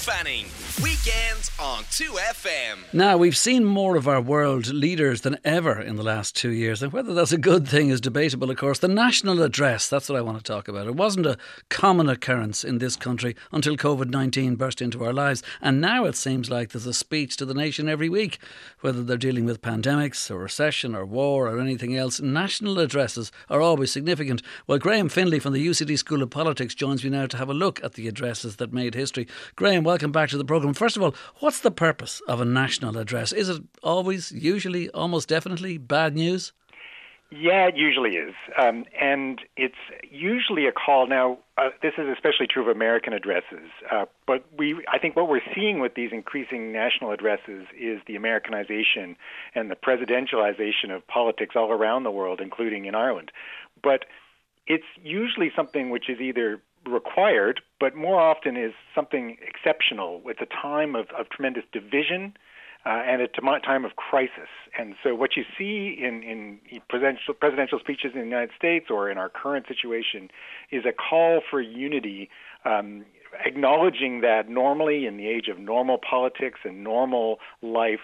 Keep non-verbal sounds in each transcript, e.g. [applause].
Fanning. Weekends on 2FM. Now, we've seen more of our world leaders than ever in the last two years, and whether that's a good thing is debatable, of course. The national address, that's what I want to talk about. It wasn't a common occurrence in this country until COVID 19 burst into our lives, and now it seems like there's a speech to the nation every week. Whether they're dealing with pandemics or recession or war or anything else, national addresses are always significant. Well, Graham Finlay from the UCD School of Politics joins me now to have a look at the addresses that made history. Graham, welcome back to the programme. First of all, what's the purpose of a national address? Is it always, usually, almost definitely bad news? Yeah, it usually is. Um, and it's usually a call. Now, uh, this is especially true of American addresses. Uh, but we, I think what we're seeing with these increasing national addresses is the Americanization and the presidentialization of politics all around the world, including in Ireland. But it's usually something which is either required, but more often is something exceptional. It's a time of, of tremendous division uh, and a time of crisis. And so, what you see in, in presidential, presidential speeches in the United States or in our current situation is a call for unity, um, acknowledging that normally, in the age of normal politics and normal life,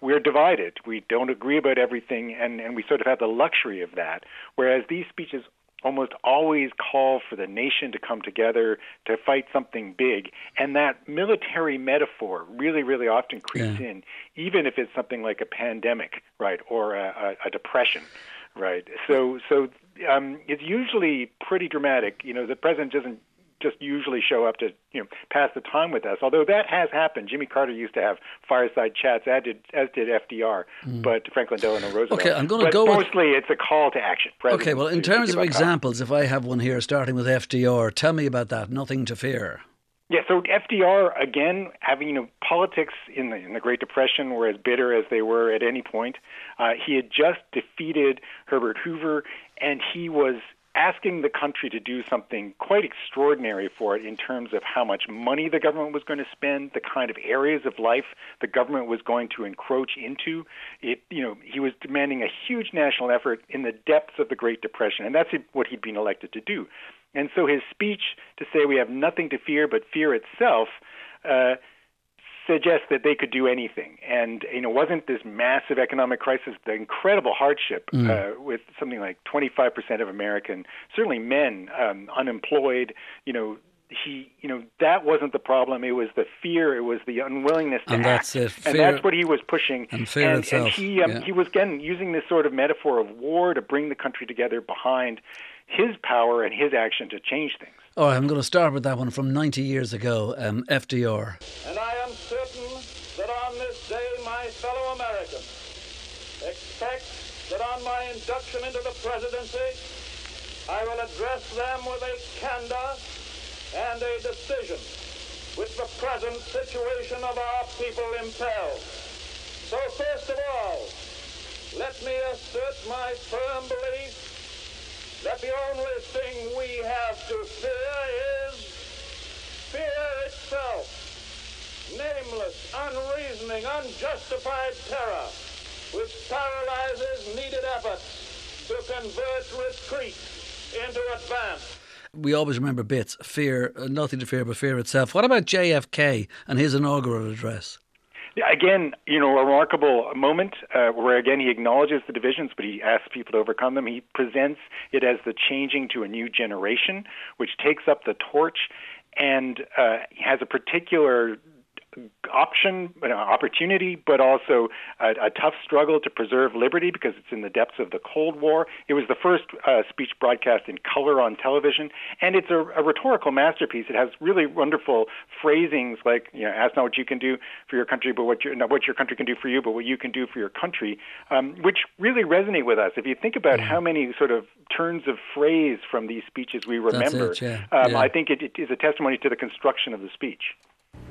we're divided. We don't agree about everything, and, and we sort of have the luxury of that. Whereas these speeches almost always call for the nation to come together to fight something big. And that military metaphor really, really often creeps yeah. in, even if it's something like a pandemic, right, or a, a, a depression, right? So, so um, it's usually pretty dramatic. You know, the president doesn't just usually show up to you know pass the time with us. Although that has happened. Jimmy Carter used to have fireside chats, as did as did FDR, mm. but Franklin Delano Roosevelt. Okay, I'm going to go. Mostly, with... it's a call to action. okay, well, in terms of examples, if I have one here, starting with FDR, tell me about that. Nothing to fear. Yeah, so FDR again having you know politics in the in the Great Depression were as bitter as they were at any point. Uh, he had just defeated Herbert Hoover, and he was asking the country to do something quite extraordinary for it in terms of how much money the government was going to spend, the kind of areas of life the government was going to encroach into. It, you know, he was demanding a huge national effort in the depths of the Great Depression, and that's what he'd been elected to do. And so his speech to say we have nothing to fear but fear itself. Uh, suggest that they could do anything. And you know, wasn't this massive economic crisis, the incredible hardship mm. uh, with something like 25% of American, certainly men, um, unemployed. You know, he, you know, that wasn't the problem. It was the fear. It was the unwillingness to and act, that's. Fear, and that's what he was pushing. And and, itself. And he, um, yeah. he was again using this sort of metaphor of war to bring the country together behind his power and his action to change things. Right, I'm going to start with that one from 90 years ago, um, FDR. And I am certain that on this day, my fellow Americans expect that on my induction into the presidency, I will address them with a candor and a decision which the present situation of our people impels. So first of all, let me assert my firm belief that the only thing we have to fear is fear itself. Nameless, unreasoning, unjustified terror which paralyzes needed efforts to convert retreat into advance. We always remember bits fear, uh, nothing to fear but fear itself. What about JFK and his inaugural address? Again, you know, a remarkable moment uh, where again he acknowledges the divisions, but he asks people to overcome them. He presents it as the changing to a new generation, which takes up the torch and uh, has a particular option, opportunity, but also a, a, tough struggle to preserve liberty because it's in the depths of the Cold War. It was the first uh, speech broadcast in color on television, and it's a, a, rhetorical masterpiece. It has really wonderful phrasings like, you know, ask not what you can do for your country, but what your, not what your country can do for you, but what you can do for your country, um, which really resonate with us. If you think about how many sort of turns of phrase from these speeches we remember, it, yeah. Um, yeah. I think it, it is a testimony to the construction of the speech.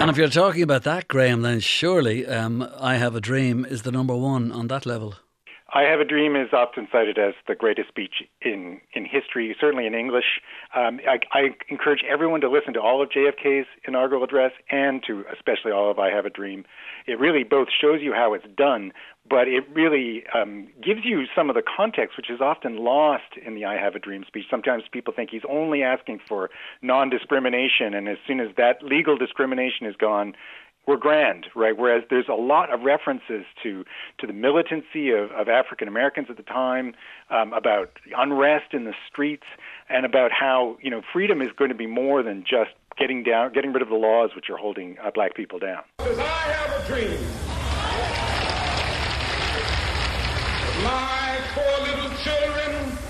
And if you're talking about that, Graham, then surely um, I Have a Dream is the number one on that level. I Have a Dream is often cited as the greatest speech in, in history, certainly in English. Um, I, I, encourage everyone to listen to all of JFK's inaugural address and to especially all of I Have a Dream. It really both shows you how it's done, but it really um, gives you some of the context, which is often lost in the I Have a Dream speech. Sometimes people think he's only asking for non discrimination, and as soon as that legal discrimination is gone, we're grand, right? Whereas there's a lot of references to to the militancy of, of African Americans at the time, um, about unrest in the streets, and about how you know freedom is going to be more than just getting down, getting rid of the laws which are holding uh, black people down. Because I have a dream. My four little children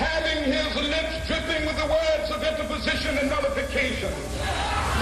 having his lips dripping with the words of interposition and nullification.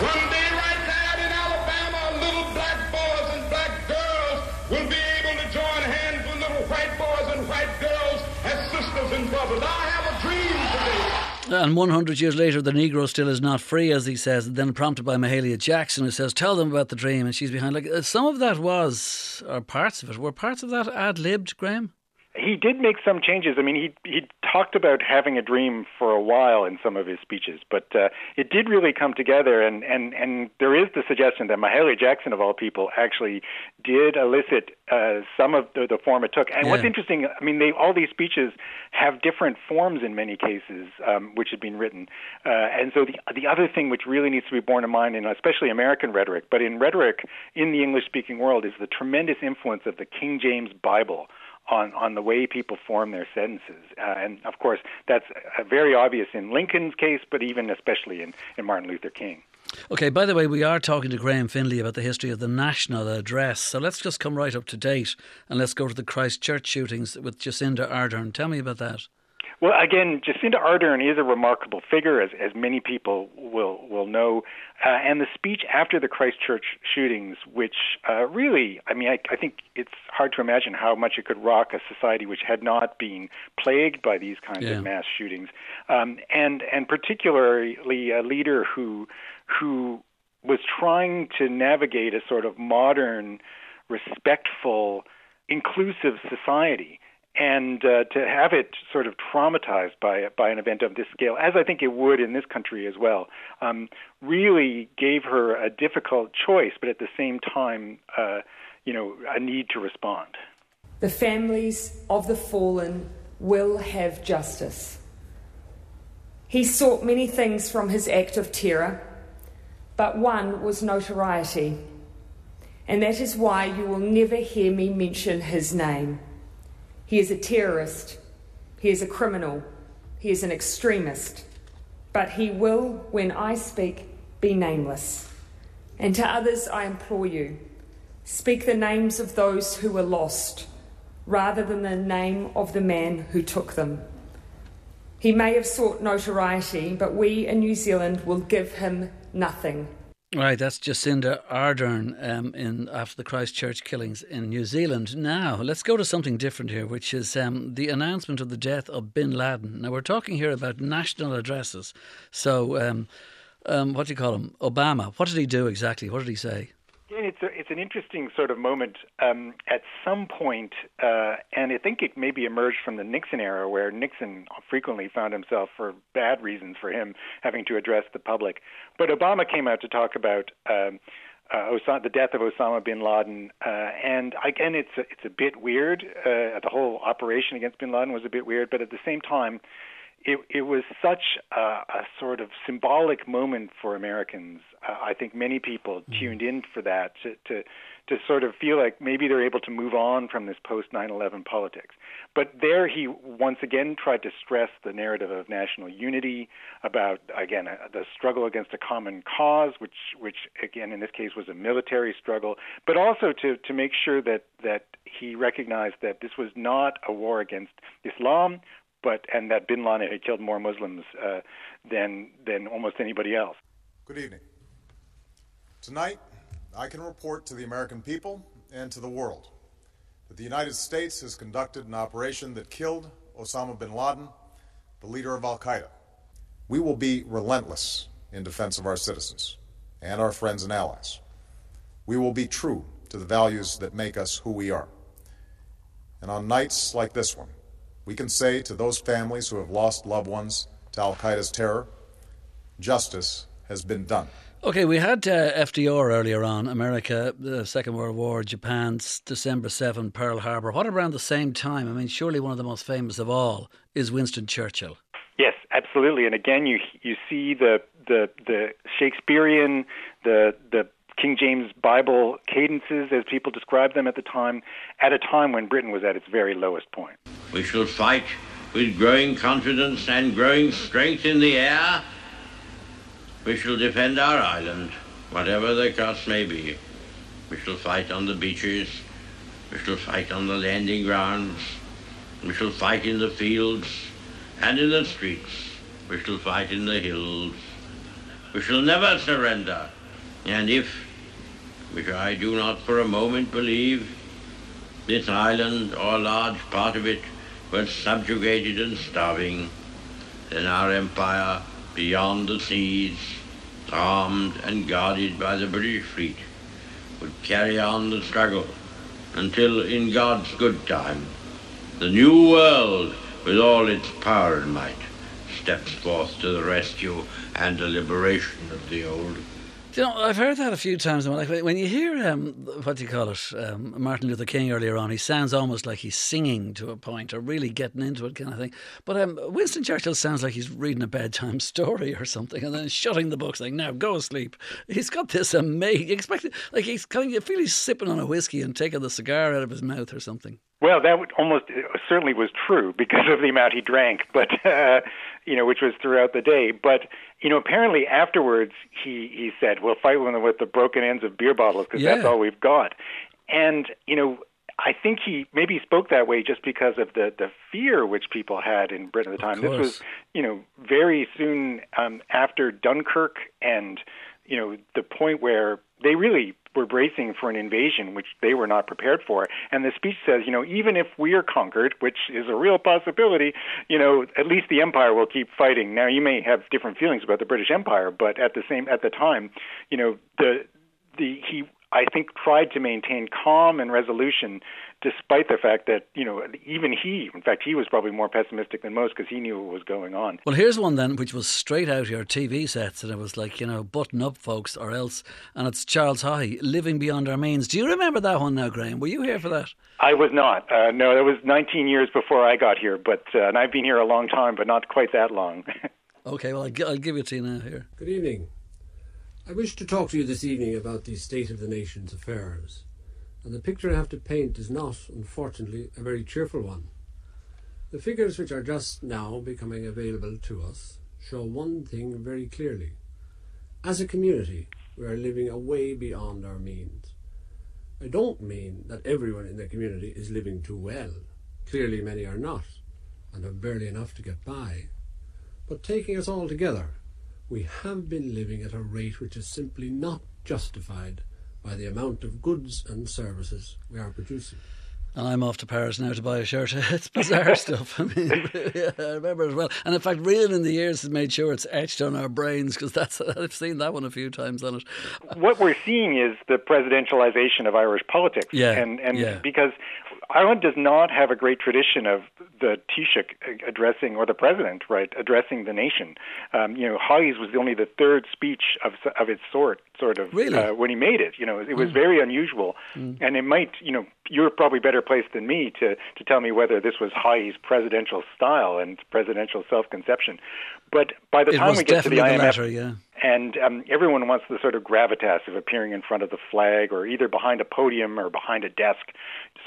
One day, right there in Alabama, little black boys and black girls will be able to join hands with little white boys and white girls as sisters and brothers. I have a dream today. And 100 years later, the Negro still is not free, as he says. Then prompted by Mahalia Jackson, who says, Tell them about the dream. And she's behind. Like uh, Some of that was, or parts of it, were parts of that ad libbed, Graham? He did make some changes. I mean, he he talked about having a dream for a while in some of his speeches, but uh, it did really come together. And and and there is the suggestion that Mahalia Jackson, of all people, actually did elicit uh, some of the, the form it took. And yeah. what's interesting, I mean, they all these speeches have different forms in many cases, um, which had been written. Uh, and so the the other thing which really needs to be borne in mind, in especially American rhetoric, but in rhetoric in the English-speaking world, is the tremendous influence of the King James Bible on on the way people form their sentences. Uh, and of course, that's uh, very obvious in Lincoln's case, but even especially in, in Martin Luther King. Okay, by the way, we are talking to Graham Finlay about the history of the National Address. So let's just come right up to date and let's go to the Christchurch shootings with Jacinda Ardern. Tell me about that. Well, again, Jacinda Ardern is a remarkable figure, as, as many people will will know. Uh, and the speech after the Christchurch shootings, which uh, really, I mean, I, I think it's hard to imagine how much it could rock a society which had not been plagued by these kinds yeah. of mass shootings, um, and and particularly a leader who who was trying to navigate a sort of modern, respectful, inclusive society and uh, to have it sort of traumatized by by an event of this scale, as I think it would in this country as well, um, really gave her a difficult choice, but at the same time, uh, you know, a need to respond. The families of the fallen will have justice. He sought many things from his act of terror, but one was notoriety, and that is why you will never hear me mention his name. He is a terrorist. He is a criminal. He is an extremist. But he will, when I speak, be nameless. And to others, I implore you speak the names of those who were lost rather than the name of the man who took them. He may have sought notoriety, but we in New Zealand will give him nothing. Right, that's Jacinda Ardern um, in after the Christchurch killings in New Zealand. Now, let's go to something different here, which is um, the announcement of the death of Bin Laden. Now, we're talking here about national addresses. So, um, um what do you call him? Obama. What did he do exactly? What did he say? it's a, it's an interesting sort of moment. Um, at some point, uh, and I think it maybe emerged from the Nixon era, where Nixon frequently found himself, for bad reasons for him, having to address the public. But Obama came out to talk about. Um, uh, Osama, the death of Osama bin Laden, uh, and again, it's a, it's a bit weird. Uh, the whole operation against bin Laden was a bit weird, but at the same time, it, it was such a, a sort of symbolic moment for Americans. Uh, I think many people mm-hmm. tuned in for that to, to to sort of feel like maybe they're able to move on from this post 9/11 politics. But there he once again tried to stress the narrative of national unity about again uh, the struggle against a common cause which which again in this case was a military struggle, but also to to make sure that that he recognized that this was not a war against Islam but and that bin Laden had killed more Muslims uh, than than almost anybody else. Good evening. Tonight I can report to the American people and to the world that the United States has conducted an operation that killed Osama bin Laden, the leader of Al Qaeda. We will be relentless in defense of our citizens and our friends and allies. We will be true to the values that make us who we are. And on nights like this one, we can say to those families who have lost loved ones to Al Qaeda's terror, justice has been done. Okay, we had uh, FDR earlier on, America, the Second World War, Japan's December 7, Pearl Harbor. What around the same time? I mean, surely one of the most famous of all is Winston Churchill. Yes, absolutely. And again, you you see the the the Shakespearean, the the King James Bible cadences, as people described them at the time, at a time when Britain was at its very lowest point. We shall fight with growing confidence and growing strength in the air we shall defend our island, whatever the cost may be. We shall fight on the beaches. We shall fight on the landing grounds. We shall fight in the fields and in the streets. We shall fight in the hills. We shall never surrender. And if, which I do not for a moment believe, this island or a large part of it was subjugated and starving, then our empire beyond the seas armed and guarded by the British fleet, would carry on the struggle until, in God's good time, the new world, with all its power and might, steps forth to the rescue and the liberation of the old. You know, I've heard that a few times. Like when you hear um, what do you call it, um, Martin Luther King earlier on, he sounds almost like he's singing to a point or really getting into it, kind of thing. But um, Winston Churchill sounds like he's reading a bedtime [laughs] story or something, and then shutting the book, saying, "Now go to sleep." He's got this amazing. Expected like he's kind of, you feel he's sipping on a whiskey and taking the cigar out of his mouth or something. Well, that would almost certainly was true because of the amount he drank, but [laughs] uh, you know, which was throughout the day. But you know, apparently afterwards he he said, "We'll fight with them with the broken ends of beer bottles because yeah. that's all we've got." And you know, I think he maybe spoke that way just because of the the fear which people had in Britain at the time. This was you know very soon um, after Dunkirk and you know the point where they really were bracing for an invasion which they were not prepared for. And the speech says, you know, even if we are conquered, which is a real possibility, you know, at least the empire will keep fighting. Now you may have different feelings about the British Empire, but at the same at the time, you know, the the he I think tried to maintain calm and resolution despite the fact that, you know, even he, in fact, he was probably more pessimistic than most because he knew what was going on. Well, here's one then, which was straight out your TV sets, and it was like, you know, button up, folks, or else. And it's Charles Haughey, Living Beyond Our Means. Do you remember that one now, Graham? Were you here for that? I was not. Uh, no, that was 19 years before I got here, but uh, and I've been here a long time, but not quite that long. [laughs] okay, well, I'll, I'll give it to you now here. Good evening. I wish to talk to you this evening about the state of the nation's affairs. And the picture I have to paint is not, unfortunately, a very cheerful one. The figures which are just now becoming available to us show one thing very clearly. As a community, we are living away beyond our means. I don't mean that everyone in the community is living too well. Clearly, many are not, and have barely enough to get by. But taking us all together, we have been living at a rate which is simply not justified by the amount of goods and services we are producing. And I'm off to Paris now to buy a shirt. [laughs] It's bizarre [laughs] stuff. [laughs] I mean, yeah, I remember as well. And in fact, reeling in the years has made sure it's etched on our brains because that's I've seen that one a few times on it. What we're seeing is the presidentialization of Irish politics. Yeah, and and yeah. because Ireland does not have a great tradition of the Taoiseach addressing, or the president, right, addressing the nation. Um, you know, Haughey's was only the third speech of of its sort, sort of, really? uh, when he made it. You know, it was mm. very unusual, mm. and it might, you know, you're probably better placed than me to to tell me whether this was Haughey's presidential style and presidential self-conception. But by the it time we get to the, the IMF, latter, yeah. And um, everyone wants the sort of gravitas of appearing in front of the flag, or either behind a podium or behind a desk.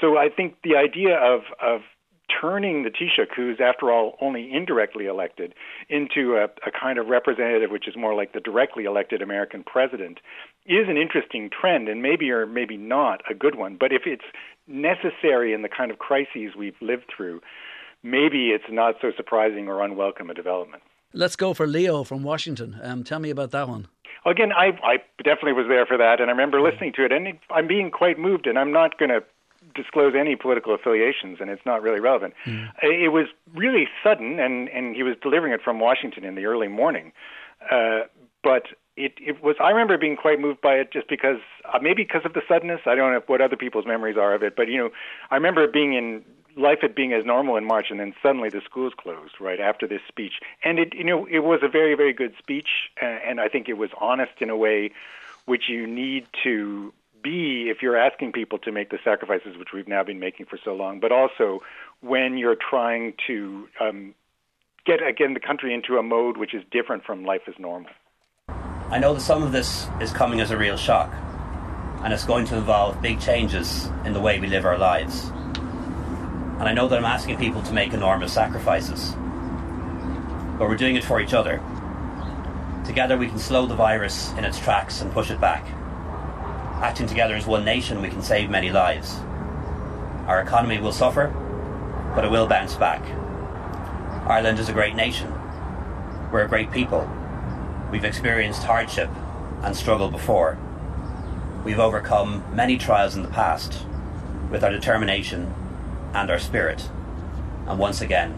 So I think the idea of of turning the Taoiseach, who's after all only indirectly elected, into a, a, kind of representative which is more like the directly elected American president, is an interesting trend, and maybe or maybe not a good one. But if it's necessary in the kind of crises we've lived through, maybe it's not so surprising or unwelcome a development. Let's go for Leo from Washington. Um, tell me about that one. Again, I, I definitely was there for that, and I remember listening to it, and I'm being quite moved, and I'm not going to disclose any political affiliations, and it's not really relevant. Mm. It was really sudden, and, and he was delivering it from Washington in the early morning. Uh, but it, it was, I remember being quite moved by it just because, uh, maybe because of the suddenness. I don't know what other people's memories are of it, but, you know, I remember being in life had being as normal in March, and then suddenly the schools closed right after this speech. And it, you know, it was a very, very good speech, and I think it was honest in a way which you need to be if you're asking people to make the sacrifices which we've now been making for so long, but also when you're trying to um, get again the country into a mode which is different from life as normal. I know that some of this is coming as a real shock, and it's going to involve big changes in the way we live our lives. And I know that I'm asking people to make enormous sacrifices. But we're doing it for each other. Together we can slow the virus in its tracks and push it back. Acting together as one nation, we can save many lives. Our economy will suffer, but it will bounce back. Ireland is a great nation. We're a great people. We've experienced hardship and struggle before. We've overcome many trials in the past. With our determination and our spirit. And once again,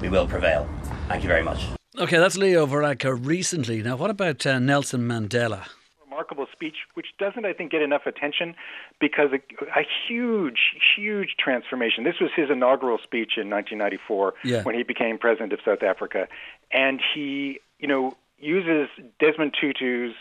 we will prevail. Thank you very much. Okay, that's Leo Varadkar recently. Now, what about uh, Nelson Mandela? Remarkable speech, which doesn't, I think, get enough attention because a, a huge, huge transformation. This was his inaugural speech in 1994 yeah. when he became president of South Africa. And he, you know, uses Desmond Tutu's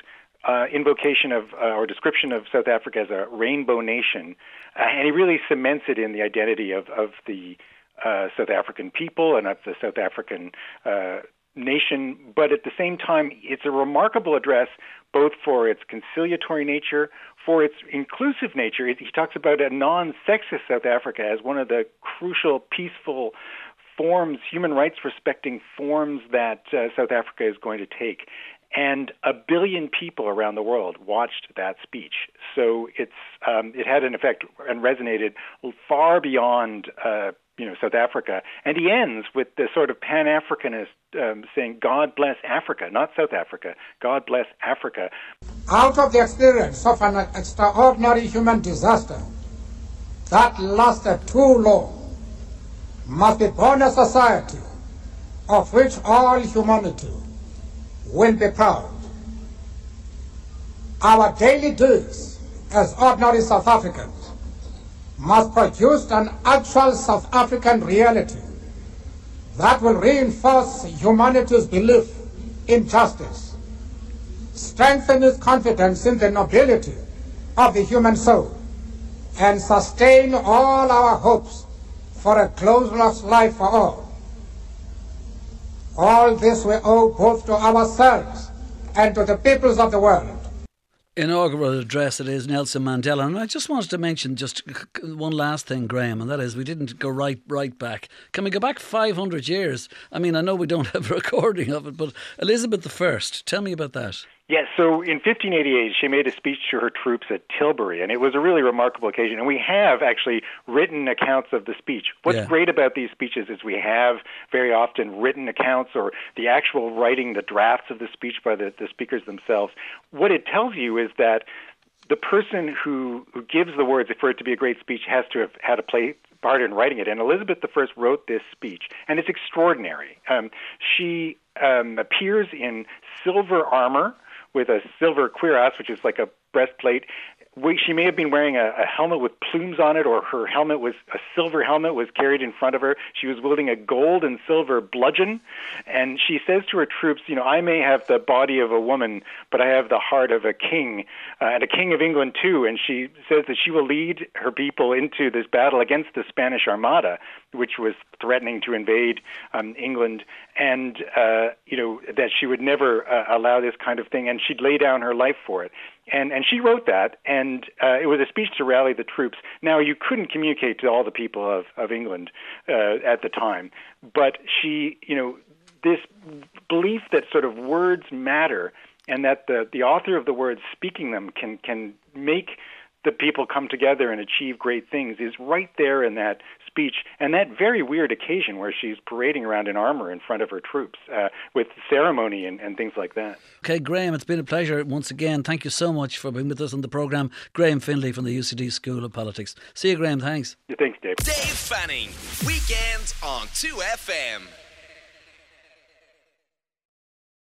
uh, invocation of uh, or description of South Africa as a rainbow nation, uh, and he really cements it in the identity of of the uh, South African people and of the South African uh, nation. But at the same time, it's a remarkable address both for its conciliatory nature, for its inclusive nature. He talks about a non-sexist South Africa as one of the crucial, peaceful forms, human rights respecting forms that uh, South Africa is going to take and a billion people around the world watched that speech. So it's um, it had an effect and resonated far beyond uh, you know South Africa. And he ends with this sort of Pan Africanist um, saying, "God bless Africa, not South Africa. God bless Africa." Out of the experience of an extraordinary human disaster that lasted too long, must be born a society of which all humanity will be proud. Our daily deeds as ordinary South Africans must produce an actual South African reality that will reinforce humanity's belief in justice, strengthen its confidence in the nobility of the human soul, and sustain all our hopes for a closeless life for all. All this we owe both to ourselves and to the peoples of the world. Inaugural address it is Nelson Mandela, and I just wanted to mention just one last thing, Graham, and that is we didn't go right right back. Can we go back 500 years? I mean, I know we don't [laughs] have a recording of it, but Elizabeth I, tell me about that. Yes, so in 1588, she made a speech to her troops at Tilbury, and it was a really remarkable occasion. And we have actually written accounts of the speech. What's yeah. great about these speeches is we have very often written accounts or the actual writing, the drafts of the speech by the, the speakers themselves. What it tells you is that the person who, who gives the words for it to be a great speech has to have had a play, part in writing it. And Elizabeth I wrote this speech, and it's extraordinary. Um, she um, appears in silver armor with a silver cuirass, which is like a breastplate, she may have been wearing a, a helmet with plumes on it, or her helmet was a silver helmet was carried in front of her. She was wielding a gold and silver bludgeon, and she says to her troops, "You know, I may have the body of a woman, but I have the heart of a king, uh, and a king of England too." And she says that she will lead her people into this battle against the Spanish Armada, which was threatening to invade um, England, and uh, you know that she would never uh, allow this kind of thing, and she'd lay down her life for it. And and she wrote that, and uh, it was a speech to rally the troops. Now you couldn't communicate to all the people of of England uh, at the time, but she, you know, this belief that sort of words matter, and that the the author of the words speaking them can can make the people come together and achieve great things is right there in that speech and that very weird occasion where she's parading around in armor in front of her troops uh, with ceremony and, and things like that. Okay, Graham, it's been a pleasure once again. Thank you so much for being with us on the programme. Graham Finlay from the UCD School of Politics. See you, Graham. Thanks. Thanks, Dave. Dave Fanning, weekends on 2FM.